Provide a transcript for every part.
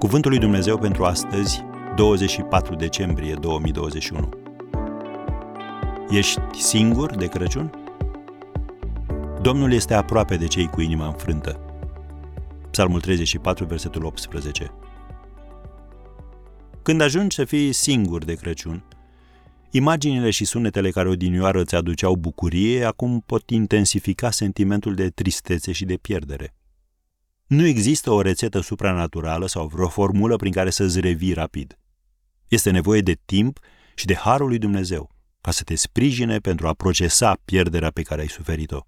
Cuvântul lui Dumnezeu pentru astăzi, 24 decembrie 2021. Ești singur de Crăciun? Domnul este aproape de cei cu inima înfrântă. Psalmul 34, versetul 18. Când ajungi să fii singur de Crăciun, imaginile și sunetele care odinioară îți aduceau bucurie acum pot intensifica sentimentul de tristețe și de pierdere. Nu există o rețetă supranaturală sau vreo formulă prin care să-ți revii rapid. Este nevoie de timp și de harul lui Dumnezeu ca să te sprijine pentru a procesa pierderea pe care ai suferit-o.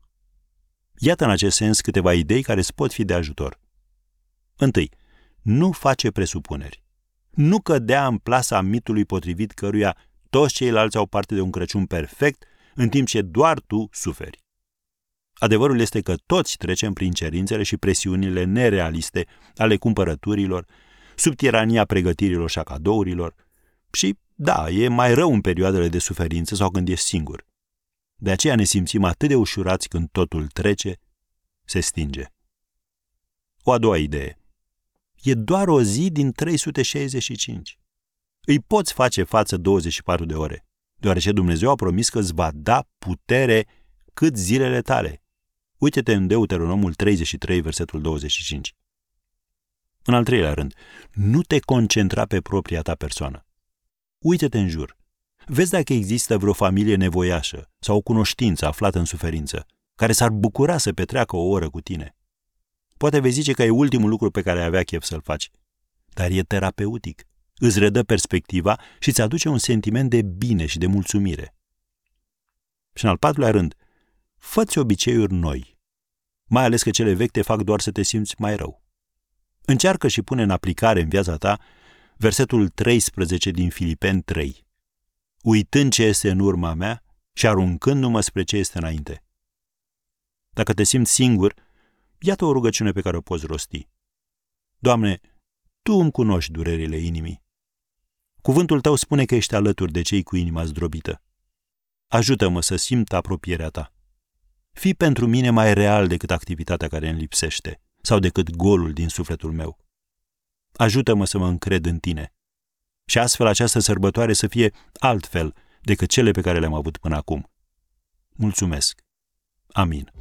Iată în acest sens câteva idei care îți pot fi de ajutor. Întâi, nu face presupuneri. Nu cădea în plasa mitului potrivit căruia toți ceilalți au parte de un Crăciun perfect, în timp ce doar tu suferi. Adevărul este că toți trecem prin cerințele și presiunile nerealiste ale cumpărăturilor, sub tirania pregătirilor și a cadourilor și, da, e mai rău în perioadele de suferință sau când ești singur. De aceea ne simțim atât de ușurați când totul trece, se stinge. O a doua idee. E doar o zi din 365. Îi poți face față 24 de ore, deoarece Dumnezeu a promis că îți va da putere cât zilele tale, Uite-te în Deuteronomul 33, versetul 25. În al treilea rând, nu te concentra pe propria ta persoană. Uite-te în jur. Vezi dacă există vreo familie nevoiașă sau o cunoștință aflată în suferință, care s-ar bucura să petreacă o oră cu tine. Poate vei zice că e ultimul lucru pe care ai avea chef să-l faci, dar e terapeutic. Îți redă perspectiva și îți aduce un sentiment de bine și de mulțumire. Și în al patrulea rând, fă obiceiuri noi, mai ales că cele vechi te fac doar să te simți mai rău. Încearcă și pune în aplicare în viața ta versetul 13 din Filipen 3. Uitând ce este în urma mea și aruncându-mă spre ce este înainte. Dacă te simți singur, iată o rugăciune pe care o poți rosti. Doamne, Tu îmi cunoști durerile inimii. Cuvântul Tău spune că ești alături de cei cu inima zdrobită. Ajută-mă să simt apropierea Ta. Fii pentru mine mai real decât activitatea care îmi lipsește sau decât golul din sufletul meu. Ajută-mă să mă încred în tine. Și astfel această sărbătoare să fie altfel decât cele pe care le-am avut până acum. Mulțumesc. Amin.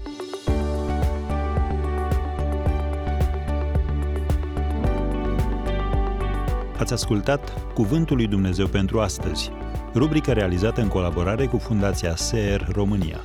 Ați ascultat Cuvântul lui Dumnezeu pentru astăzi, rubrica realizată în colaborare cu Fundația SER România.